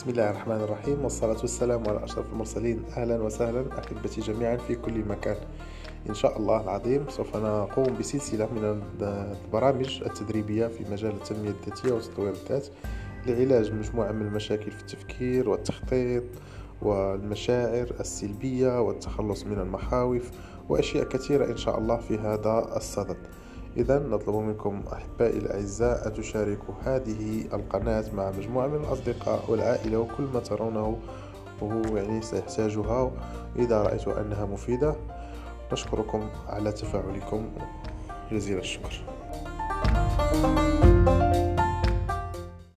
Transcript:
بسم الله الرحمن الرحيم والصلاة والسلام على أشرف المرسلين. أهلا وسهلا أحبتي جميعا في كل مكان. إن شاء الله العظيم سوف نقوم بسلسلة من البرامج التدريبية في مجال التنمية الذاتية وتطوير الذات لعلاج مجموعة من المشاكل في التفكير والتخطيط والمشاعر السلبية والتخلص من المخاوف وأشياء كثيرة إن شاء الله في هذا الصدد. إذا نطلب منكم أحبائي الأعزاء أن تشاركوا هذه القناة مع مجموعة من الأصدقاء والعائلة وكل ما ترونه وهو يعني سيحتاجها. إذا رأيت أنها مفيدة نشكركم على تفاعلكم. جزيل الشكر. thank you